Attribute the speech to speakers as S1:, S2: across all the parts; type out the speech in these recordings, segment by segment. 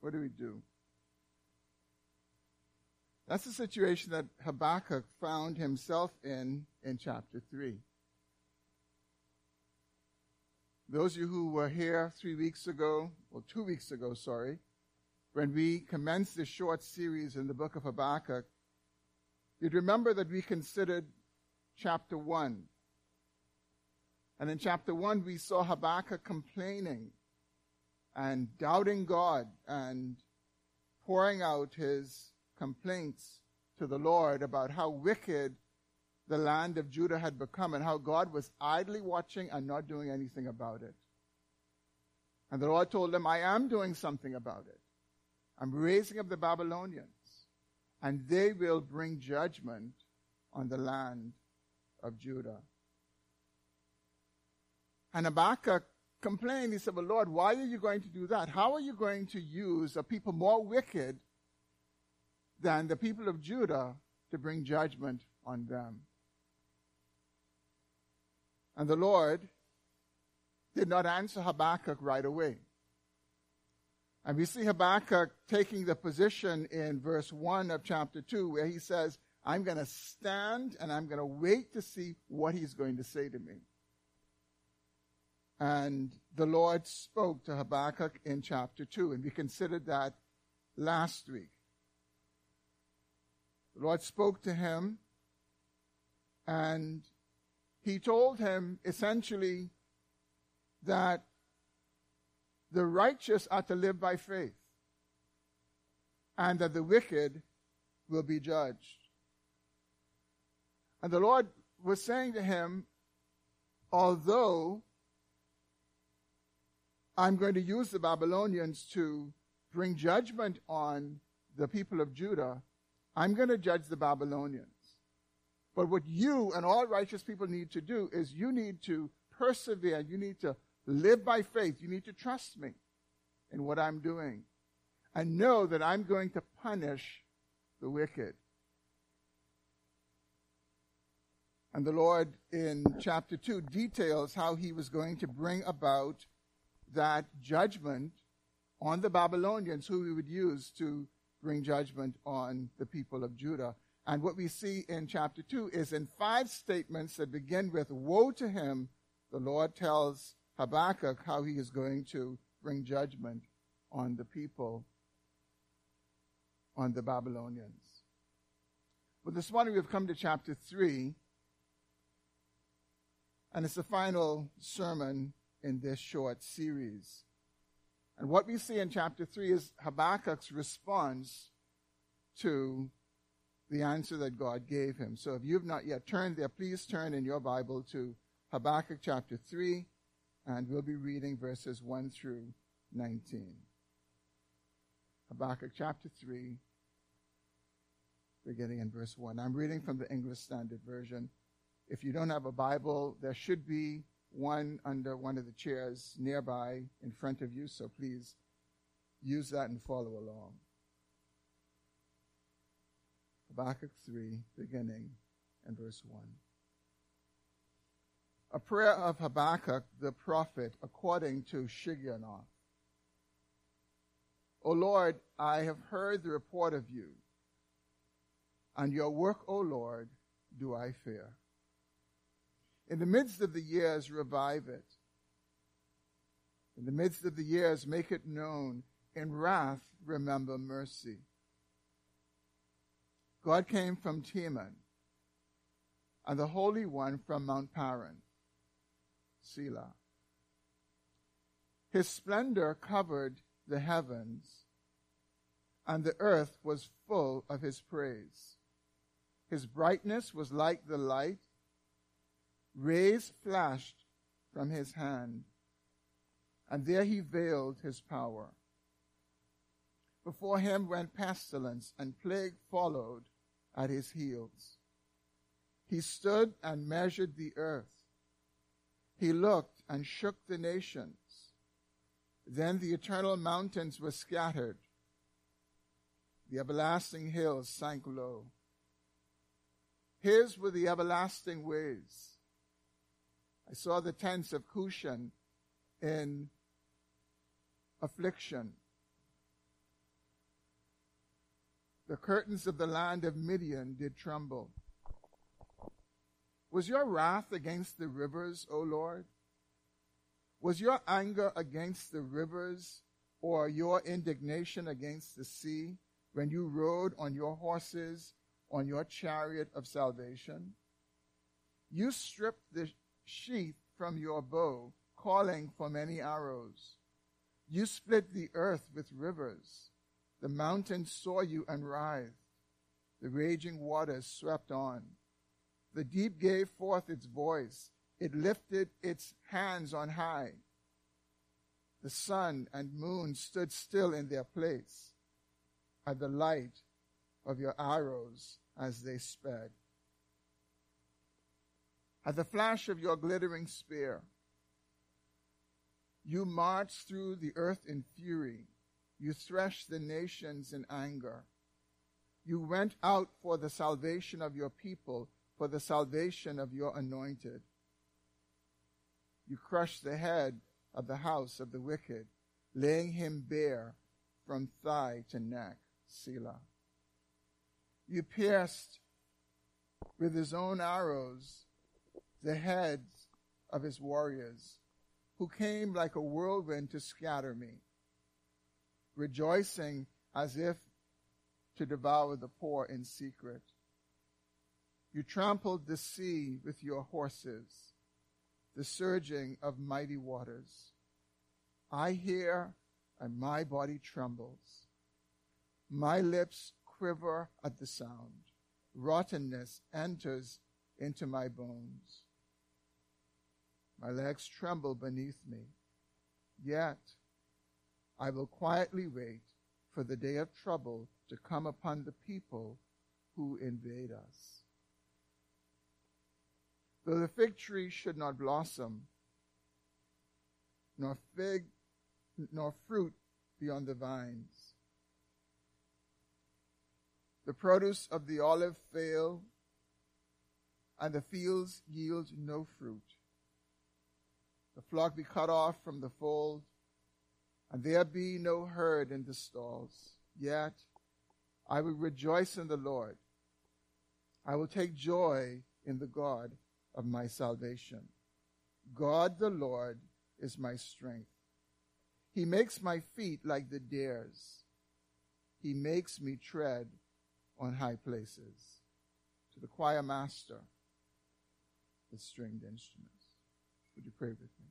S1: What do we do? That's the situation that Habakkuk found himself in in chapter 3. Those of you who were here three weeks ago, well, two weeks ago, sorry, when we commenced this short series in the book of Habakkuk, you'd remember that we considered chapter 1. And in chapter 1, we saw Habakkuk complaining and doubting God and pouring out his complaints to the Lord about how wicked the land of Judah had become and how God was idly watching and not doing anything about it. And the Lord told him, I am doing something about it. I'm raising up the Babylonians, and they will bring judgment on the land of Judah. And Habakkuk complained. He said, Well, Lord, why are you going to do that? How are you going to use a people more wicked than the people of Judah to bring judgment on them? And the Lord did not answer Habakkuk right away. And we see Habakkuk taking the position in verse 1 of chapter 2 where he says, I'm going to stand and I'm going to wait to see what he's going to say to me. And the Lord spoke to Habakkuk in chapter 2, and we considered that last week. The Lord spoke to him, and he told him essentially that the righteous are to live by faith, and that the wicked will be judged. And the Lord was saying to him, although I'm going to use the Babylonians to bring judgment on the people of Judah, I'm going to judge the Babylonians. But what you and all righteous people need to do is you need to persevere. You need to live by faith. You need to trust me in what I'm doing and know that I'm going to punish the wicked. And the Lord in chapter 2 details how he was going to bring about that judgment on the Babylonians who we would use to bring judgment on the people of Judah. And what we see in chapter 2 is in five statements that begin with Woe to him, the Lord tells Habakkuk how he is going to bring judgment on the people, on the Babylonians. But this morning we've come to chapter 3, and it's the final sermon in this short series. And what we see in chapter 3 is Habakkuk's response to the answer that God gave him. So if you've not yet turned there, please turn in your Bible to Habakkuk chapter 3, and we'll be reading verses 1 through 19. Habakkuk chapter 3, beginning in verse 1. I'm reading from the English Standard Version. If you don't have a Bible, there should be one under one of the chairs nearby in front of you, so please use that and follow along. Habakkuk 3, beginning in verse 1. A prayer of Habakkuk the prophet according to Shigionoth. O Lord, I have heard the report of you, and your work, O Lord, do I fear. In the midst of the years, revive it. In the midst of the years, make it known. In wrath, remember mercy. God came from Teman, and the Holy One from Mount Paran, Selah. His splendor covered the heavens, and the earth was full of his praise. His brightness was like the light Rays flashed from his hand, and there he veiled his power. Before him went pestilence, and plague followed at his heels. He stood and measured the earth. He looked and shook the nations. Then the eternal mountains were scattered. The everlasting hills sank low. His were the everlasting ways I saw the tents of Cushan in affliction. the curtains of the land of Midian did tremble. Was your wrath against the rivers, O Lord? Was your anger against the rivers or your indignation against the sea when you rode on your horses on your chariot of salvation? You stripped the sheath from your bow, calling for many arrows. You split the earth with rivers. The mountains saw you and writhed. The raging waters swept on. The deep gave forth its voice. It lifted its hands on high. The sun and moon stood still in their place at the light of your arrows as they sped. At the flash of your glittering spear, you marched through the earth in fury. You threshed the nations in anger. You went out for the salvation of your people, for the salvation of your anointed. You crushed the head of the house of the wicked, laying him bare from thigh to neck. Selah. You pierced with his own arrows the heads of his warriors, who came like a whirlwind to scatter me, rejoicing as if to devour the poor in secret. You trampled the sea with your horses, the surging of mighty waters. I hear and my body trembles. My lips quiver at the sound. Rottenness enters into my bones. My legs tremble beneath me. Yet I will quietly wait for the day of trouble to come upon the people who invade us. Though the fig tree should not blossom, nor fig nor fruit be on the vines, the produce of the olive fail, and the fields yield no fruit the flock be cut off from the fold, and there be no herd in the stalls. Yet I will rejoice in the Lord. I will take joy in the God of my salvation. God the Lord is my strength. He makes my feet like the deer's. He makes me tread on high places. To the choir master, the stringed instruments. Would you pray with me?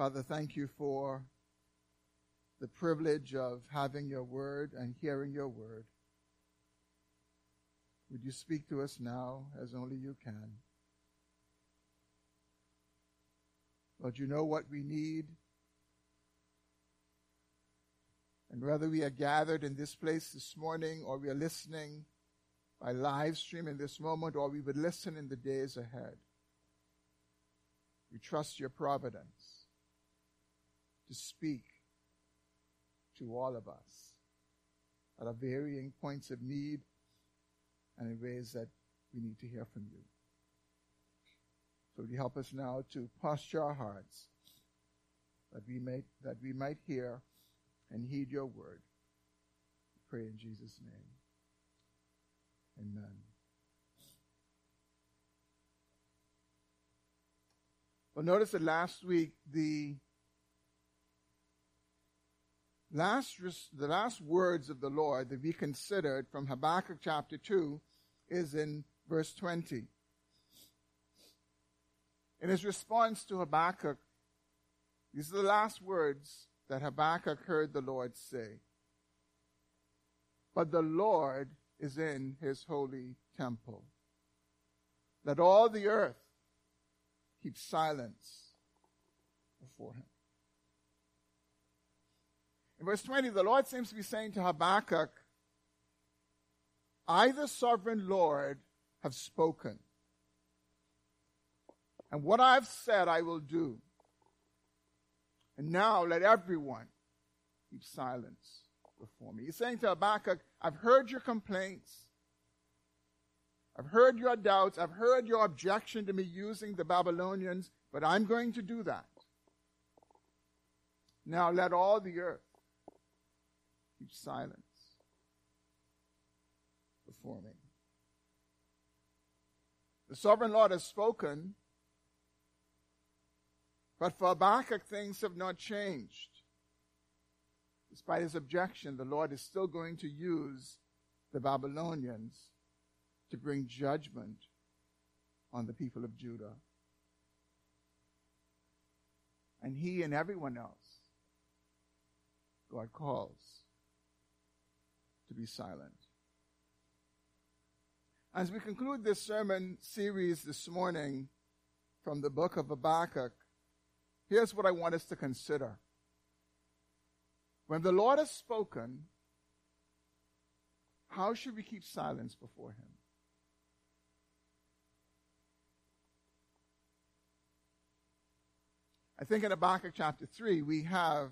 S1: Father, thank you for the privilege of having your word and hearing your word. Would you speak to us now as only you can? Lord, you know what we need. And whether we are gathered in this place this morning or we are listening by live stream in this moment or we would listen in the days ahead, we trust your providence to speak to all of us at our varying points of need and in ways that we need to hear from you. So would you help us now to posture our hearts that we may that we might hear and heed your word. We pray in Jesus' name. Amen. Well, notice that last week the last, the last words of the Lord that we considered from Habakkuk chapter 2 is in verse 20. In his response to Habakkuk, these are the last words that Habakkuk heard the Lord say. But the Lord is in his holy temple. Let all the earth keep silence before him. In verse 20, the Lord seems to be saying to Habakkuk, I, the sovereign Lord, have spoken. And what I've said, I will do. And now let everyone keep silence before me. He's saying to Habakkuk, I've heard your complaints. I've heard your doubts. I've heard your objection to me using the Babylonians, but I'm going to do that. Now let all the earth keep silence before me. The sovereign Lord has spoken, but for Habakkuk, things have not changed. Despite his objection, the Lord is still going to use the Babylonians to bring judgment on the people of Judah. And he and everyone else, God calls to be silent. As we conclude this sermon series this morning from the book of Habakkuk, here's what I want us to consider. When the Lord has spoken, how should we keep silence before Him? I think in Habakkuk chapter 3, we have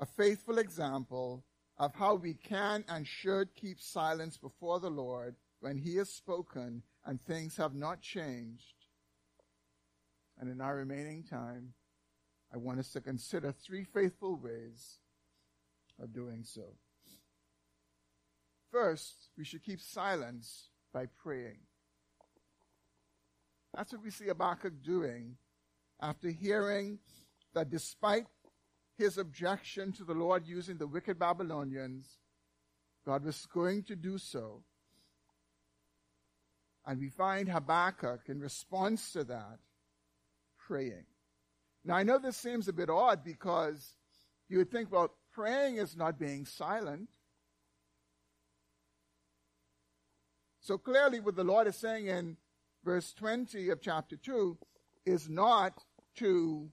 S1: a faithful example of how we can and should keep silence before the Lord when He has spoken and things have not changed. And in our remaining time, I want us to consider three faithful ways of doing so. First, we should keep silence by praying. That's what we see Habakkuk doing after hearing that despite his objection to the Lord using the wicked Babylonians, God was going to do so. And we find Habakkuk in response to that praying. Now I know this seems a bit odd because you would think, well, praying is not being silent. So clearly what the Lord is saying in verse 20 of chapter 2 is not to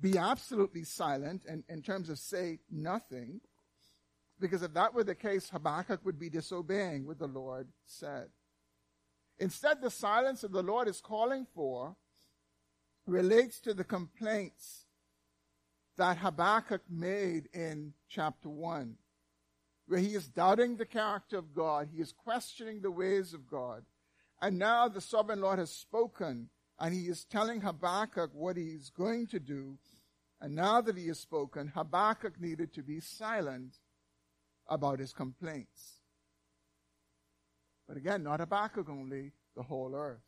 S1: be absolutely silent and in terms of say nothing, because if that were the case, Habakkuk would be disobeying what the Lord said. Instead, the silence that the Lord is calling for relates to the complaints that Habakkuk made in chapter 1, where he is doubting the character of God, he is questioning the ways of God. And now the sovereign Lord has spoken, and he is telling Habakkuk what he is going to do. And now that he has spoken, Habakkuk needed to be silent about his complaints. But again, not Habakkuk only, the whole earth.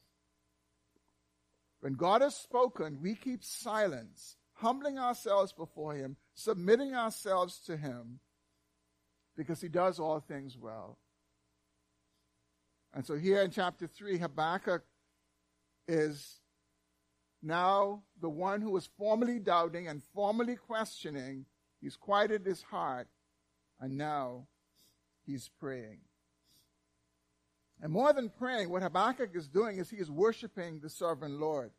S1: When God has spoken, we keep silence, humbling ourselves before Him, submitting ourselves to Him, because He does all things well. And so here in chapter 3, Habakkuk is now the one who was formerly doubting and formerly questioning. He's quieted his heart, and now he's praying. And more than praying, what Habakkuk is doing is he is worshiping the sovereign Lord.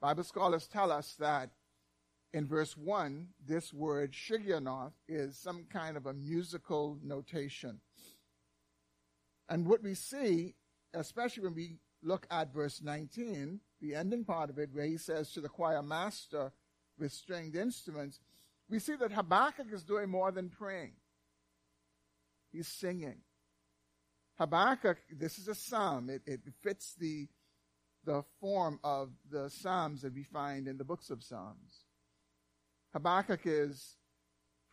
S1: Bible scholars tell us that in verse 1, this word Shigionoth is some kind of a musical notation. And what we see, especially when we look at verse 19, the ending part of it, where he says to the choir master with stringed instruments, we see that Habakkuk is doing more than praying. He's singing. Habakkuk, this is a psalm. It, it fits the, the form of the psalms that we find in the books of Psalms. Habakkuk is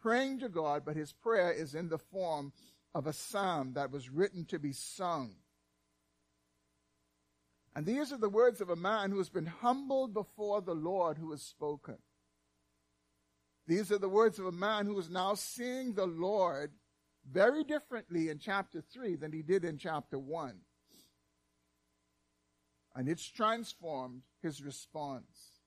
S1: praying to God, but his prayer is in the form of a psalm that was written to be sung. And these are the words of a man who has been humbled before the Lord who has spoken. These are the words of a man who is now seeing the Lord very differently in chapter 3 than he did in chapter 1. And it's transformed his response.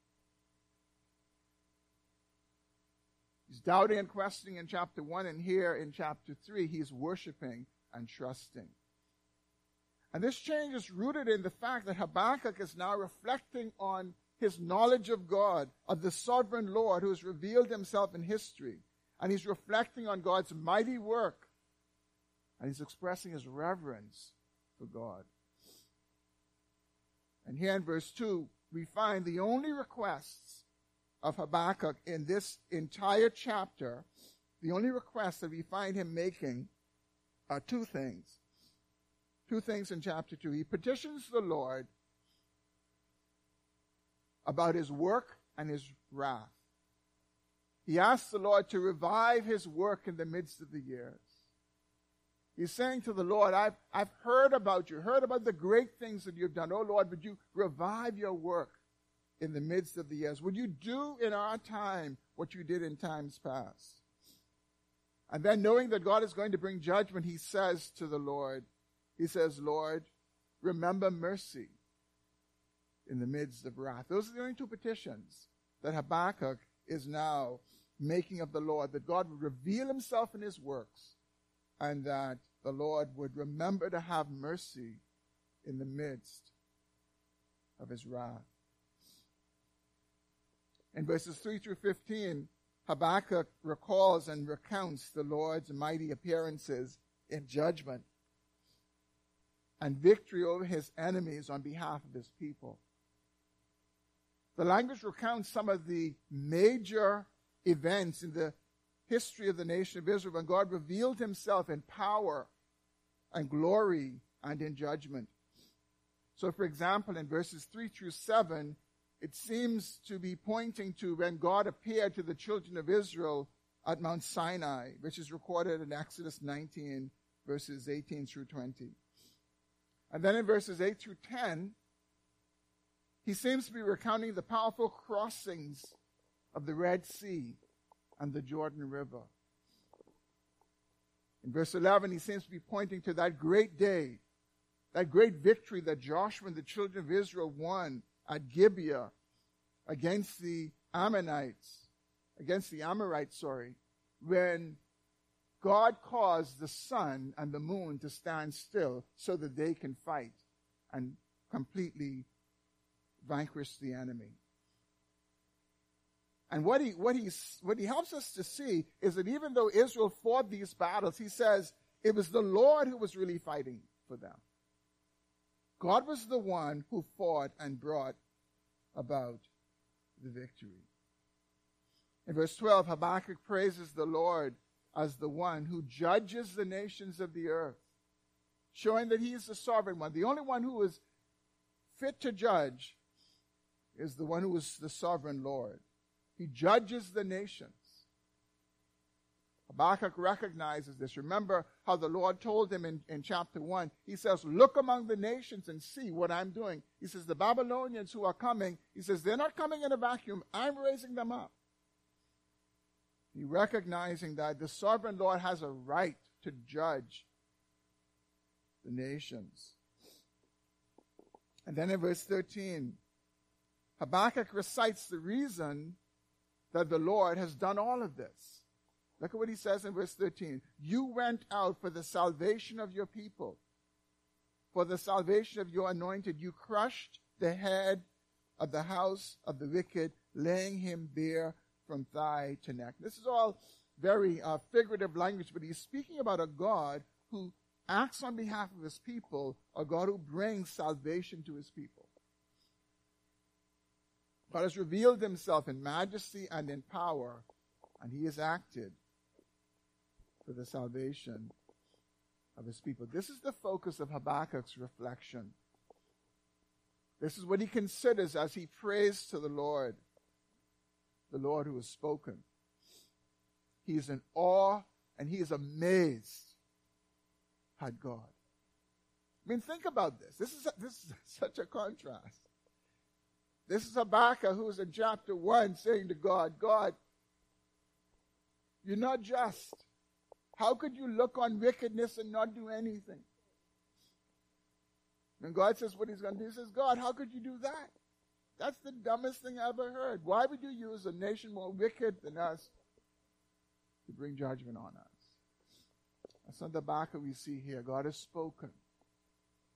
S1: He's doubting and questioning in chapter 1, and here in chapter 3, he's worshiping and trusting. And this change is rooted in the fact that Habakkuk is now reflecting on his knowledge of God, of the sovereign Lord who has revealed himself in history. And he's reflecting on God's mighty work and he's expressing his reverence for God. And here in verse 2, we find the only requests of Habakkuk in this entire chapter, the only requests that we find him making are two things. Two things in chapter 2. He petitions the Lord about his work and his wrath. he asks the Lord to revive his work in the midst of the years. He's saying to the Lord, I've, I've heard about you, heard about the great things that you've done. Oh Lord, would you revive your work in the midst of the years? Would you do in our time what you did in times past? And then knowing that God is going to bring judgment, he says to the Lord, he says, Lord, remember mercy in the midst of wrath. Those are the only two petitions that Habakkuk is now making of the Lord, that God would reveal himself in his works and that the Lord would remember to have mercy in the midst of his wrath. In verses 3 through 15, Habakkuk recalls and recounts the Lord's mighty appearances in judgment and victory over his enemies on behalf of his people. The language recounts some of the major events in the history of the nation of Israel when God revealed himself in power and glory and in judgment. So, for example, in verses 3 through 7, it seems to be pointing to when God appeared to the children of Israel at Mount Sinai, which is recorded in Exodus 19, verses 18 through 20. And then in verses 8 through 10, he seems to be recounting the powerful crossings of the Red Sea and the Jordan River. In verse 11, he seems to be pointing to that great day, that great victory that Joshua and the children of Israel won at Gibeah against the Ammonites, against the Amorites, sorry, when God caused the sun and the moon to stand still so that they can fight and completely vanquish the enemy. And what he, what, he, what he helps us to see is that even though Israel fought these battles, he says it was the Lord who was really fighting for them. God was the one who fought and brought about the victory. In verse 12, Habakkuk praises the Lord as the one who judges the nations of the earth, showing that he is the sovereign one. The only one who is fit to judge is the one who is the sovereign Lord. He judges the nations. Habakkuk recognizes this. Remember how the Lord told him in, in chapter 1. He says, Look among the nations and see what I'm doing. He says, The Babylonians who are coming, he says, they're not coming in a vacuum. I'm raising them up. Recognizing that the sovereign Lord has a right to judge the nations. And then in verse 13, Habakkuk recites the reason that the Lord has done all of this. Look at what he says in verse 13. You went out for the salvation of your people, for the salvation of your anointed. You crushed the head of the house of the wicked, laying him bare from thigh to neck. This is all very uh, figurative language, but he's speaking about a God who acts on behalf of his people, a God who brings salvation to his people. God has revealed himself in majesty and in power, and he has acted for the salvation of his people. This is the focus of Habakkuk's reflection. This is what he considers as he prays to the Lord, the Lord who has spoken. He is in awe and he is amazed at God. I mean, think about this. This is, this is such a contrast. This is Habakkuk who's in chapter 1 saying to God, God, you're not just. How could you look on wickedness and not do anything? And God says what he's going to do. He says, God, how could you do that? That's the dumbest thing I ever heard. Why would you use a nation more wicked than us to bring judgment on us? That's not the Habakkuk we see here. God has spoken.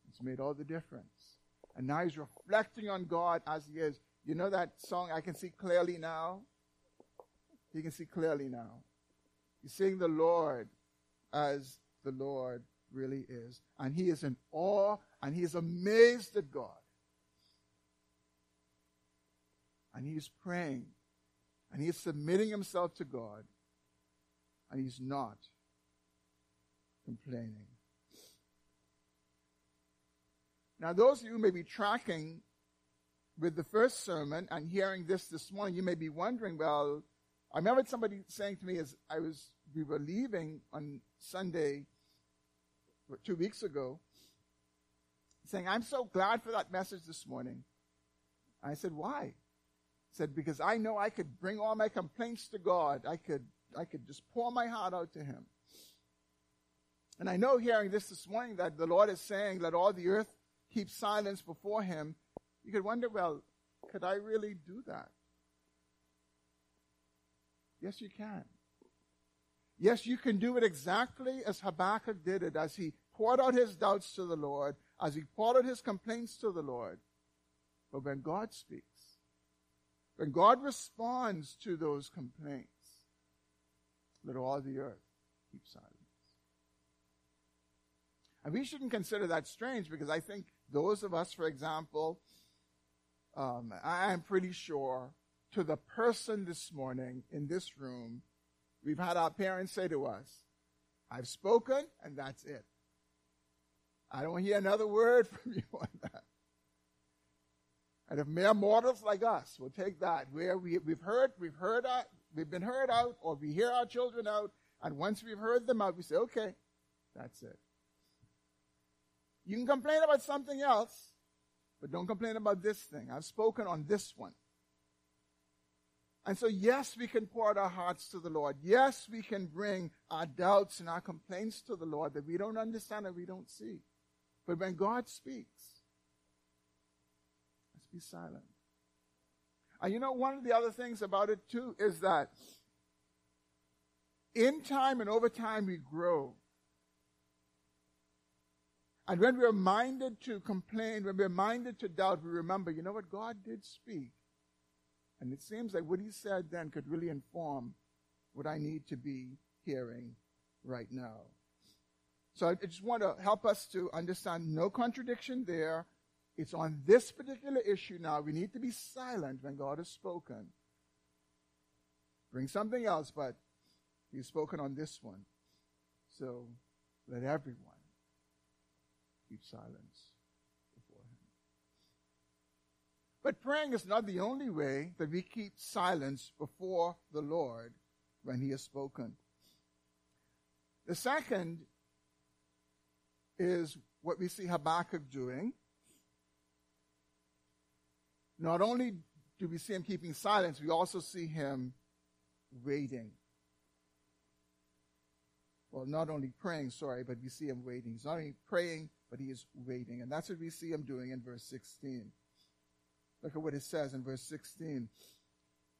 S1: It's made all the difference. And now he's reflecting on God as he is. You know that song, I Can See Clearly Now? He can see clearly now. He's seeing the Lord as the Lord really is. And he is in awe and he is amazed at God. And he is praying and he is submitting himself to God and he's not complaining. Now, those of you who may be tracking with the first sermon and hearing this this morning, you may be wondering, well, I remember somebody saying to me as I was, we were leaving on Sunday two weeks ago, saying, I'm so glad for that message this morning. I said, why? Said, because I know I could bring all my complaints to God. I could, I could just pour my heart out to Him. And I know hearing this this morning that the Lord is saying, let all the earth keep silence before Him. You could wonder, well, could I really do that? Yes, you can. Yes, you can do it exactly as Habakkuk did it, as he poured out his doubts to the Lord, as he poured out his complaints to the Lord. But when God speaks, when God responds to those complaints, let all the earth keep silence. And we shouldn't consider that strange because I think those of us, for example, um, I am pretty sure to the person this morning in this room, we've had our parents say to us, I've spoken and that's it. I don't hear another word from you on that. And if mere mortals like us will take that, where we, we've heard, we've heard out, we've been heard out, or we hear our children out, and once we've heard them out, we say, okay, that's it. You can complain about something else, but don't complain about this thing. I've spoken on this one. And so, yes, we can pour out our hearts to the Lord. Yes, we can bring our doubts and our complaints to the Lord that we don't understand and we don't see. But when God speaks, be silent. And you know, one of the other things about it too is that in time and over time we grow. And when we're minded to complain, when we're minded to doubt, we remember, you know what? God did speak. And it seems like what he said then could really inform what I need to be hearing right now. So I just want to help us to understand no contradiction there. It's on this particular issue now. We need to be silent when God has spoken. Bring something else, but He's spoken on this one. So let everyone keep silence. before Him. But praying is not the only way that we keep silence before the Lord when He has spoken. The second is what we see Habakkuk doing. Not only do we see him keeping silence, we also see him waiting. Well, not only praying, sorry, but we see him waiting. He's not only praying, but he is waiting. And that's what we see him doing in verse 16. Look at what it says in verse 16.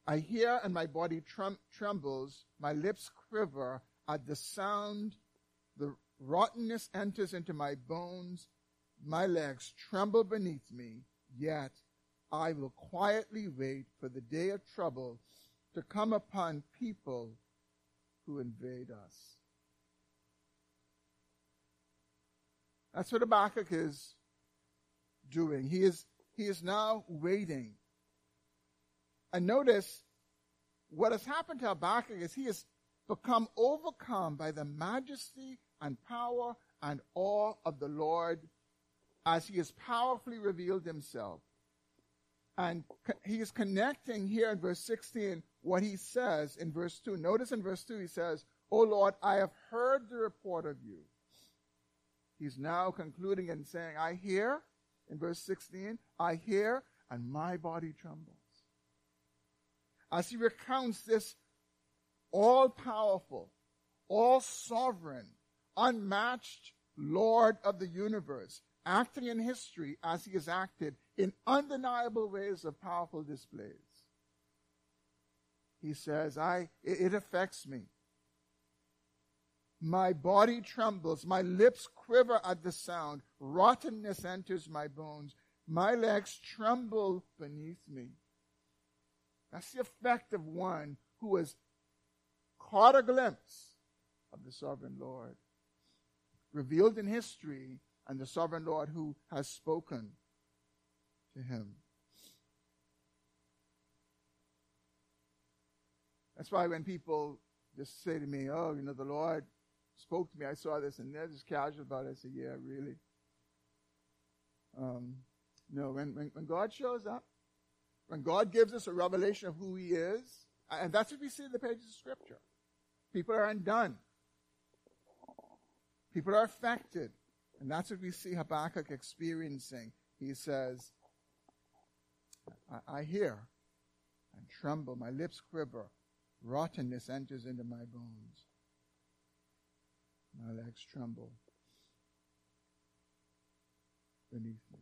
S1: I hear and my body trem- trembles, my lips quiver at the sound, the rottenness enters into my bones, my legs tremble beneath me, yet I will quietly wait for the day of trouble to come upon people who invade us. That's what Habakkuk is doing. He is he is now waiting. And notice what has happened to Habakkuk is he has become overcome by the majesty and power and awe of the Lord as he has powerfully revealed himself. And he is connecting here in verse 16 what he says in verse 2. Notice in verse 2 he says, O Lord, I have heard the report of you. He's now concluding and saying, I hear in verse 16, I hear and my body trembles. As he recounts this all powerful, all sovereign, unmatched Lord of the universe, acting in history as he has acted in undeniable ways of powerful displays. He says, I, it, affects me. My body trembles. My lips quiver at the sound. Rottenness enters my bones. My legs tremble beneath me. That's the effect of one who has caught a glimpse of the sovereign Lord, revealed in history, and the sovereign Lord who has spoken to him. That's why when people just say to me, oh, you know, the Lord spoke to me. I saw this, and they're just casual about it. I say, "Yeah, really." Um, no, when, when when God shows up, when God gives us a revelation of who He is And that's what we see in the pages of Scripture. People are undone. People are affected. And that's what we see Habakkuk experiencing. He says, I, I hear and tremble, my lips quiver, rottenness enters into my bones. My legs tremble beneath me.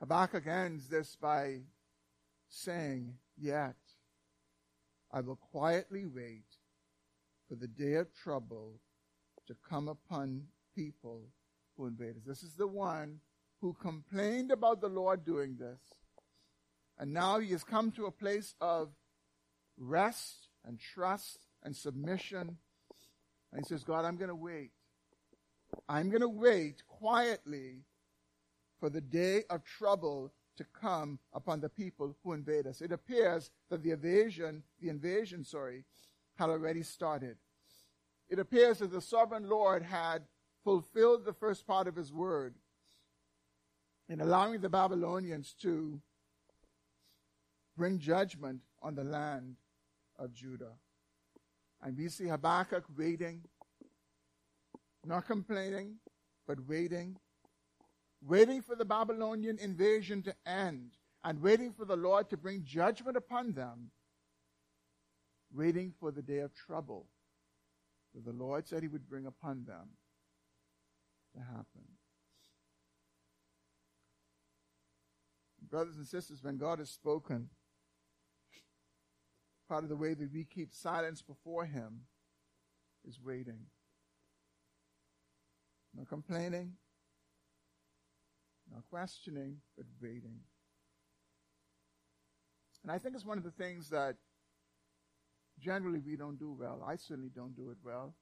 S1: Habakkuk ends this by saying, Yet I will quietly wait for the day of trouble to come upon people who invade us. This is the one who complained about the Lord doing this. And now he has come to a place of rest and trust and submission. And he says, God, I'm going to wait. I'm going to wait quietly for the day of trouble to come upon the people who invade us. It appears that the invasion, the invasion, sorry, had already started. It appears that the sovereign Lord had fulfilled the first part of his word in allowing the Babylonians to bring judgment on the land of Judah. And we see Habakkuk waiting, not complaining, but waiting, waiting for the Babylonian invasion to end, and waiting for the Lord to bring judgment upon them, waiting for the day of trouble that the Lord said he would bring upon them to happen. Brothers and sisters, when God has spoken, part of the way that we keep silence before Him is waiting. Not complaining, not questioning, but waiting. And I think it's one of the things that generally we don't do well. I certainly don't do it well.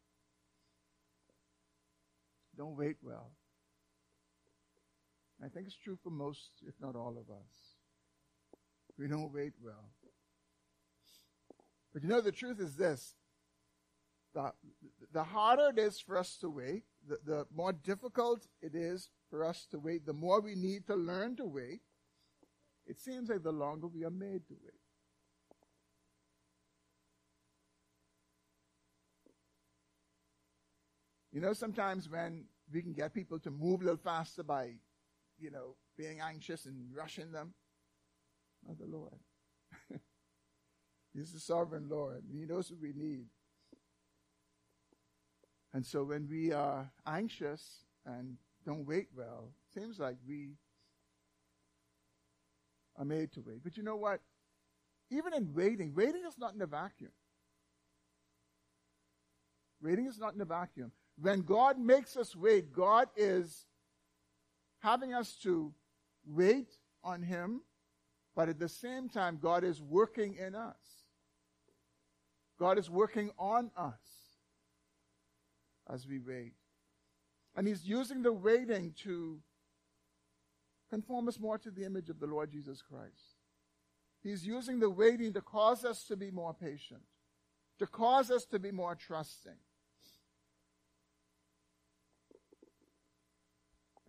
S1: Don't wait well. I think it's true for most, if not all of us. We don't wait well. But you know, the truth is this the, the harder it is for us to wait, the, the more difficult it is for us to wait, the more we need to learn to wait, it seems like the longer we are made to wait. You know, sometimes when we can get people to move a little faster by, you know, being anxious and rushing them, not the Lord. He's the sovereign Lord. He knows what we need. And so when we are anxious and don't wait well, it seems like we are made to wait. But you know what? Even in waiting, waiting is not in a vacuum. Waiting is not in a vacuum. When God makes us wait, God is having us to wait on Him, but at the same time, God is working in us. God is working on us as we wait. And He's using the waiting to conform us more to the image of the Lord Jesus Christ. He's using the waiting to cause us to be more patient, to cause us to be more trusting.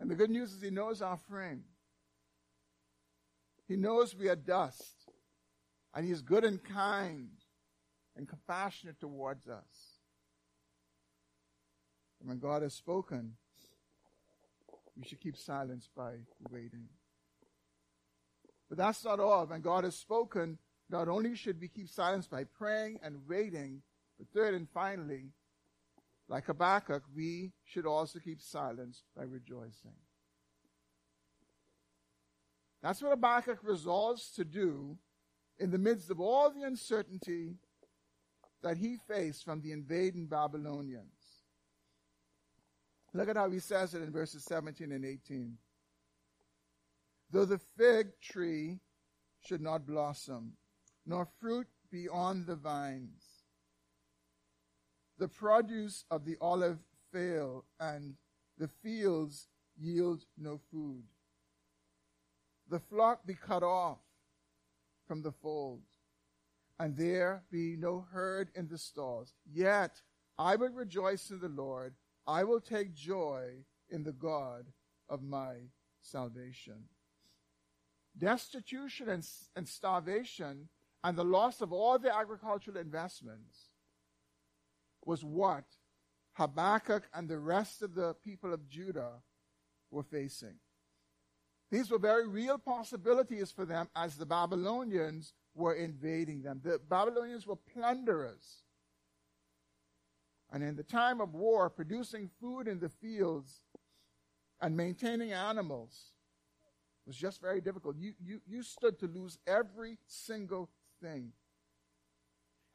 S1: And the good news is He knows our frame. He knows we are dust. And He is good and kind and compassionate towards us. And when God has spoken, we should keep silence by waiting. But that's not all. When God has spoken, not only should we keep silence by praying and waiting, but third and finally, like Habakkuk, we should also keep silence by rejoicing. That's what Habakkuk resolves to do in the midst of all the uncertainty that he faced from the invading Babylonians. Look at how he says it in verses 17 and 18. Though the fig tree should not blossom, nor fruit be on the vines, the produce of the olive fail, and the fields yield no food. The flock be cut off from the fold, and there be no herd in the stalls. Yet I will rejoice in the Lord. I will take joy in the God of my salvation. destitution and, and starvation and the loss of all their agricultural investments was what Habakkuk and the rest of the people of Judah were facing. These were very real possibilities for them as the Babylonians were invading them. The Babylonians were plunderers. And in the time of war, producing food in the fields and maintaining animals was just very difficult. You, you, you stood to lose every single thing.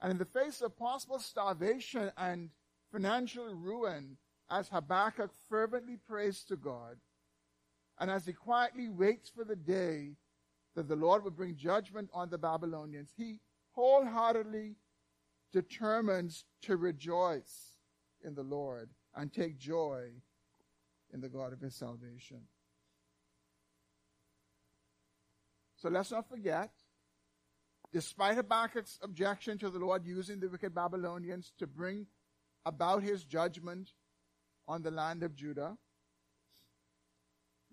S1: And in the face of possible starvation and financial ruin, as Habakkuk fervently prays to God, and as he quietly waits for the day that the Lord will bring judgment on the Babylonians, he wholeheartedly determines to rejoice in the Lord and take joy in the God of his salvation. So let's not forget, despite Habakkuk's objection to the Lord using the wicked Babylonians to bring about his judgment on the land of Judah,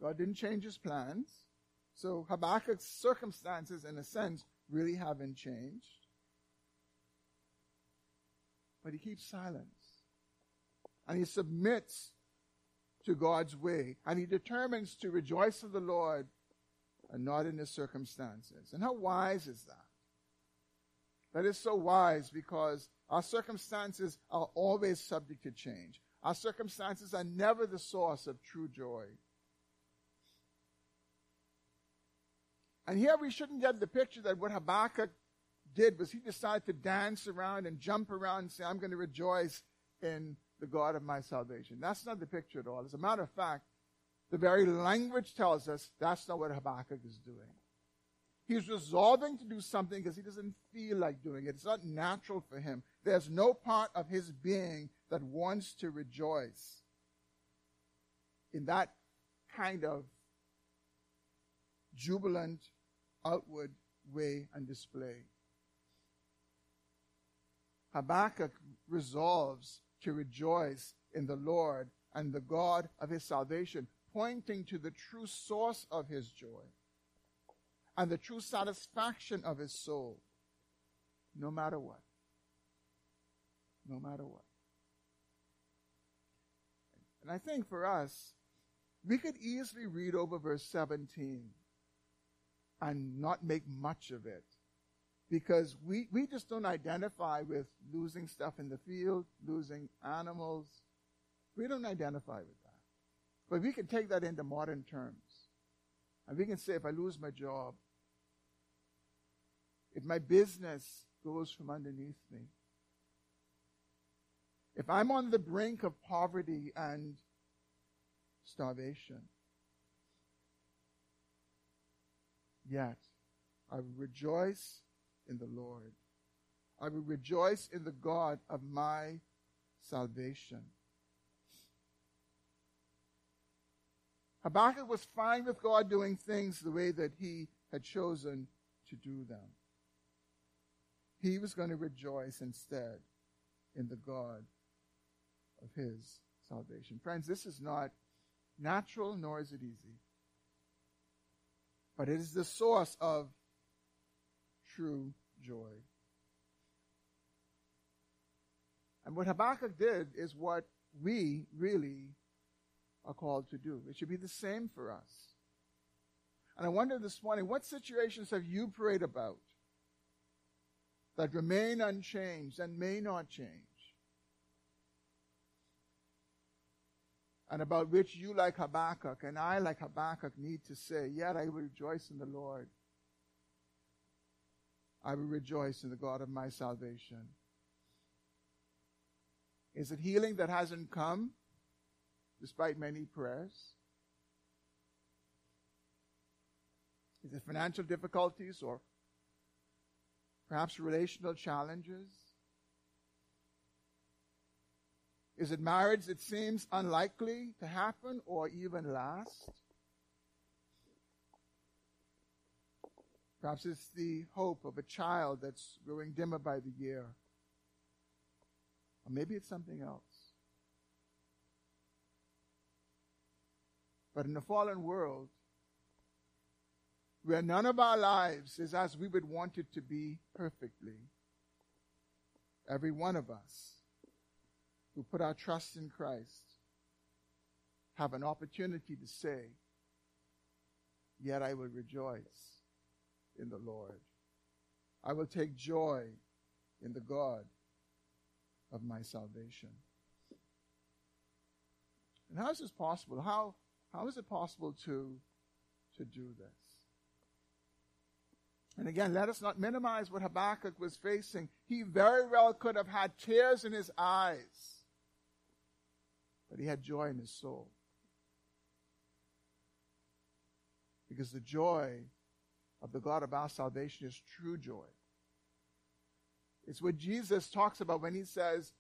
S1: God didn't change his plans. So Habakkuk's circumstances, in a sense, really haven't changed. But he keeps silence. And he submits to God's way. And he determines to rejoice in the Lord and not in his circumstances. And how wise is that? That is so wise because our circumstances are always subject to change. Our circumstances are never the source of true joy. And here we shouldn't get the picture that what Habakkuk did was he decided to dance around and jump around and say, I'm going to rejoice in the God of my salvation. That's not the picture at all. As a matter of fact, the very language tells us that's not what Habakkuk is doing. He's resolving to do something because he doesn't feel like doing it. It's not natural for him. There's no part of his being that wants to rejoice in that kind of jubilant outward way and display. Habakkuk resolves to rejoice in the Lord and the God of his salvation, pointing to the true source of his joy and the true satisfaction of his soul, no matter what. No matter what. And I think for us, we could easily read over verse 17 and not make much of it because we, we just don't identify with losing stuff in the field, losing animals. We don't identify with that. But we can take that into modern terms. And we can say, if I lose my job, if my business goes from underneath me, if I'm on the brink of poverty and starvation, Yet I will rejoice in the Lord. I will rejoice in the God of my salvation. Habakkuk was fine with God doing things the way that he had chosen to do them. He was going to rejoice instead in the God of his salvation. Friends, this is not natural, nor is it easy but it is the source of true joy. And what Habakkuk did is what we really are called to do. It should be the same for us. And I wonder this morning, what situations have you prayed about that remain unchanged and may not change? and about which you, like Habakkuk, and I, like Habakkuk, need to say, Yet I will rejoice in the Lord. I will rejoice in the God of my salvation. Is it healing that hasn't come despite many prayers? Is it financial difficulties or perhaps relational challenges? Is it marriage that seems unlikely to happen or even last? Perhaps it's the hope of a child that's growing dimmer by the year. Or maybe it's something else. But in a fallen world, where none of our lives is as we would want it to be perfectly. Every one of us who put our trust in Christ have an opportunity to say, Yet I will rejoice in the Lord. I will take joy in the God of my salvation. And how is this possible? How, how is it possible to, to do this? And again, let us not minimize what Habakkuk was facing. He very well could have had tears in his eyes, but he had joy in his soul. Because the joy of the God of our salvation is true joy. It's what Jesus talks about when he says,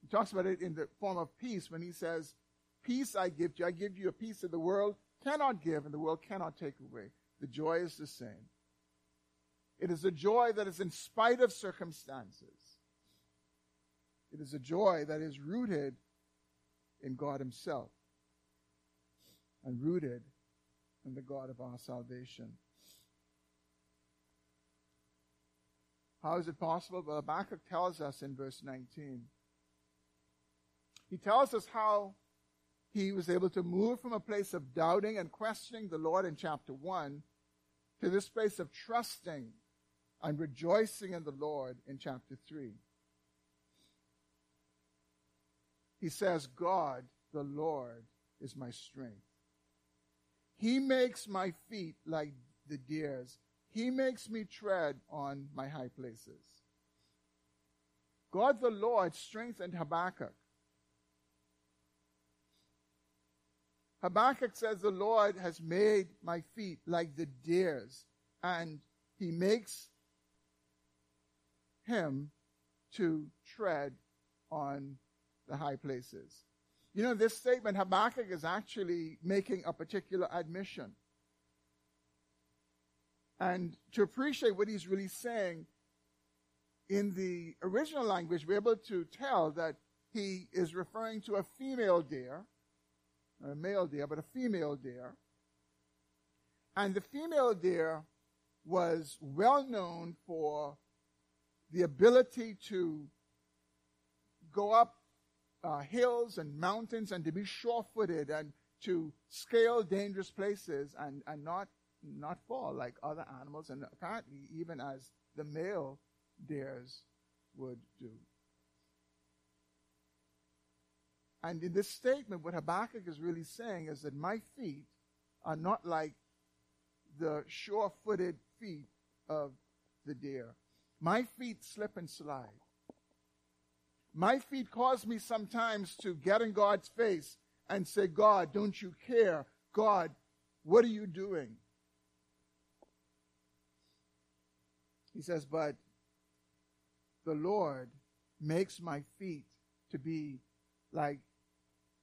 S1: he talks about it in the form of peace when he says, Peace I give to you. I give you a peace that the world cannot give and the world cannot take away. The joy is the same. It is a joy that is in spite of circumstances. It is a joy that is rooted in God Himself and rooted in the God of our salvation. How is it possible? Well, Habakkuk tells us in verse 19. He tells us how he was able to move from a place of doubting and questioning the Lord in chapter 1 to this place of trusting and rejoicing in the Lord in chapter 3. He says, God, the Lord, is my strength. He makes my feet like the deer's. He makes me tread on my high places. God the Lord strengthened Habakkuk. Habakkuk says, The Lord has made my feet like the deer's, and he makes him to tread on the high places. You know, this statement, Habakkuk is actually making a particular admission. And to appreciate what he's really saying, in the original language, we're able to tell that he is referring to a female deer, not a male deer, but a female deer. And the female deer was well known for the ability to go up uh, hills and mountains and to be sure footed and to scale dangerous places and, and not, not fall like other animals, and apparently even as the male deers would do. And in this statement, what Habakkuk is really saying is that my feet are not like the sure footed feet of the deer. My feet slip and slide. My feet cause me sometimes to get in God's face and say, God, don't you care? God, what are you doing? He says, but the Lord makes my feet to be like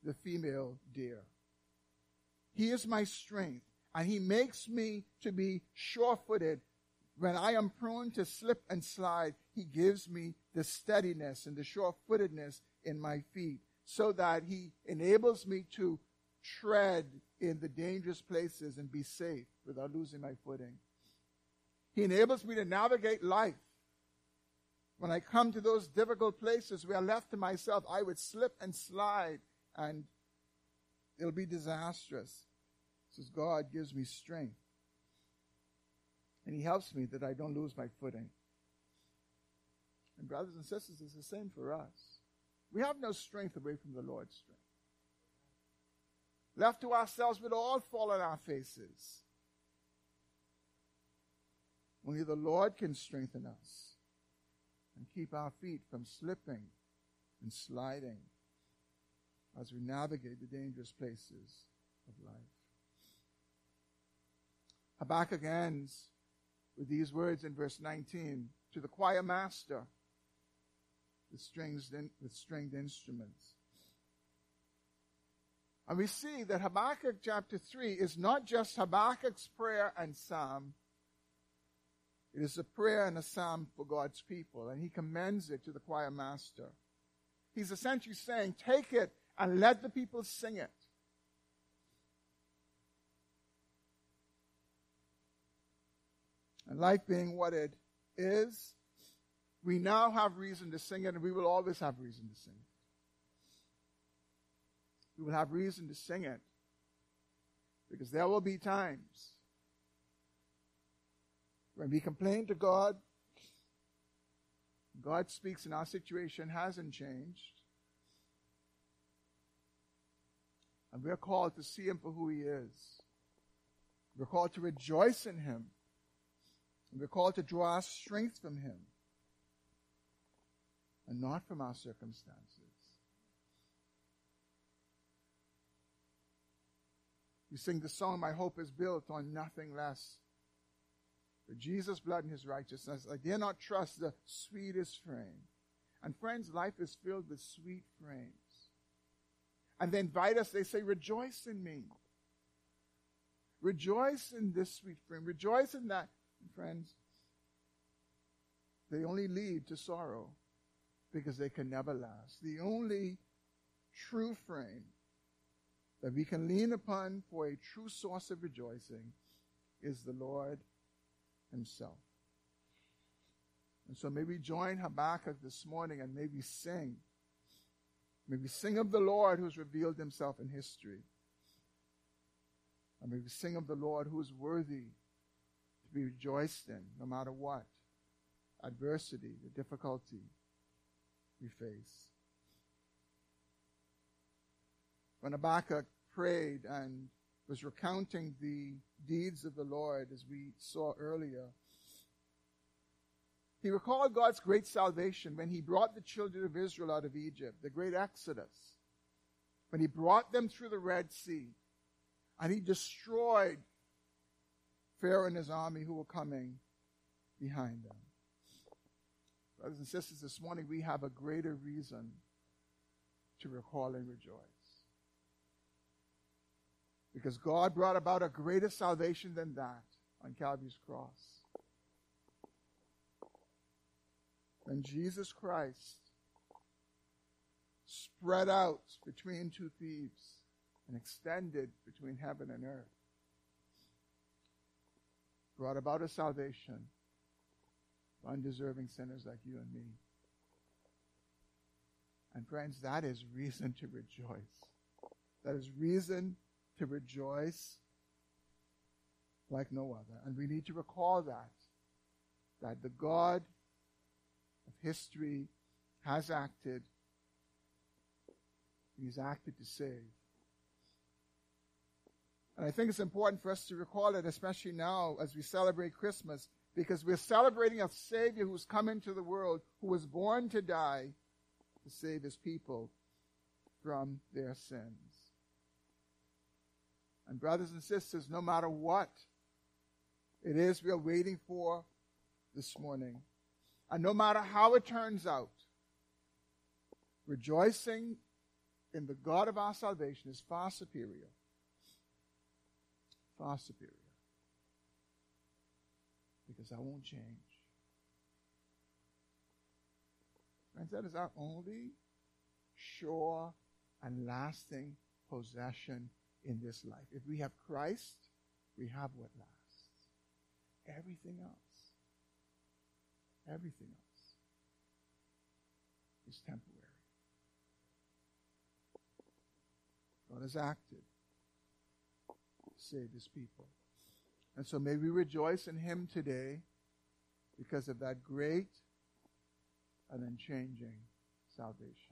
S1: the female deer. He is my strength, and He makes me to be sure footed. When I am prone to slip and slide, He gives me the steadiness and the sure footedness in my feet so that He enables me to tread in the dangerous places and be safe without losing my footing. He enables me to navigate life. When I come to those difficult places where left to myself, I would slip and slide and it'll be disastrous. Says God gives me strength. And He helps me that I don't lose my footing. And brothers and sisters, it's the same for us. We have no strength away from the Lord's strength. Left to ourselves, we'd all fall on our faces. Only the Lord can strengthen us and keep our feet from slipping and sliding as we navigate the dangerous places of life. Habakkuk ends with these words in verse 19 to the choir master with, strings, with stringed instruments. And we see that Habakkuk chapter 3 is not just Habakkuk's prayer and psalm. It is a prayer and a psalm for God's people, and he commends it to the choir master. He's essentially saying, Take it and let the people sing it. And life being what it is, we now have reason to sing it, and we will always have reason to sing it. We will have reason to sing it because there will be times when we complain to God, God speaks and our situation hasn't changed. And we're called to see Him for who He is. We're called to rejoice in Him. We're called to draw our strength from Him and not from our circumstances. We sing the song, My Hope is Built on Nothing Less. But Jesus' blood and his righteousness, I dare not trust the sweetest frame. And friends, life is filled with sweet frames. And they invite us, they say, Rejoice in me. Rejoice in this sweet frame. Rejoice in that. Friends, they only lead to sorrow because they can never last. The only true frame that we can lean upon for a true source of rejoicing is the Lord Himself. And so maybe join Habakkuk this morning and maybe sing. Maybe sing of the Lord who's revealed Himself in history. And maybe sing of the Lord who is worthy to be rejoiced in no matter what adversity, the difficulty we face. when Habakkuk prayed and was recounting the deeds of the Lord, as we saw earlier, he recalled God's great salvation when he brought the children of Israel out of Egypt, the great Exodus, when he brought them through the Red Sea, and he destroyed Pharaoh and his army who were coming behind them. Brothers and sisters, this morning we have a greater reason to recall and rejoice. Because God brought about a greater salvation than that on Calvary's cross. When Jesus Christ spread out between two thieves and extended between heaven and earth, brought about a salvation for undeserving sinners like you and me. And friends, that is reason to rejoice. That is reason to rejoice like no other. And we need to recall that, that the God of history has acted. He's acted to save. And I think it's important for us to recall it, especially now as we celebrate Christmas, because we're celebrating a Savior who's come into the world, who was born to die to save his people from their sins. And brothers and sisters, no matter what it is we are waiting for this morning, and no matter how it turns out, rejoicing in the God of our salvation is far superior. Far superior. Because that won't change. Friends, that is our only sure and lasting possession in this life. If we have Christ, we have what lasts. Everything else, everything else is temporary. God has acted save his people. And so may we rejoice in him today because of that great and unchanging salvation.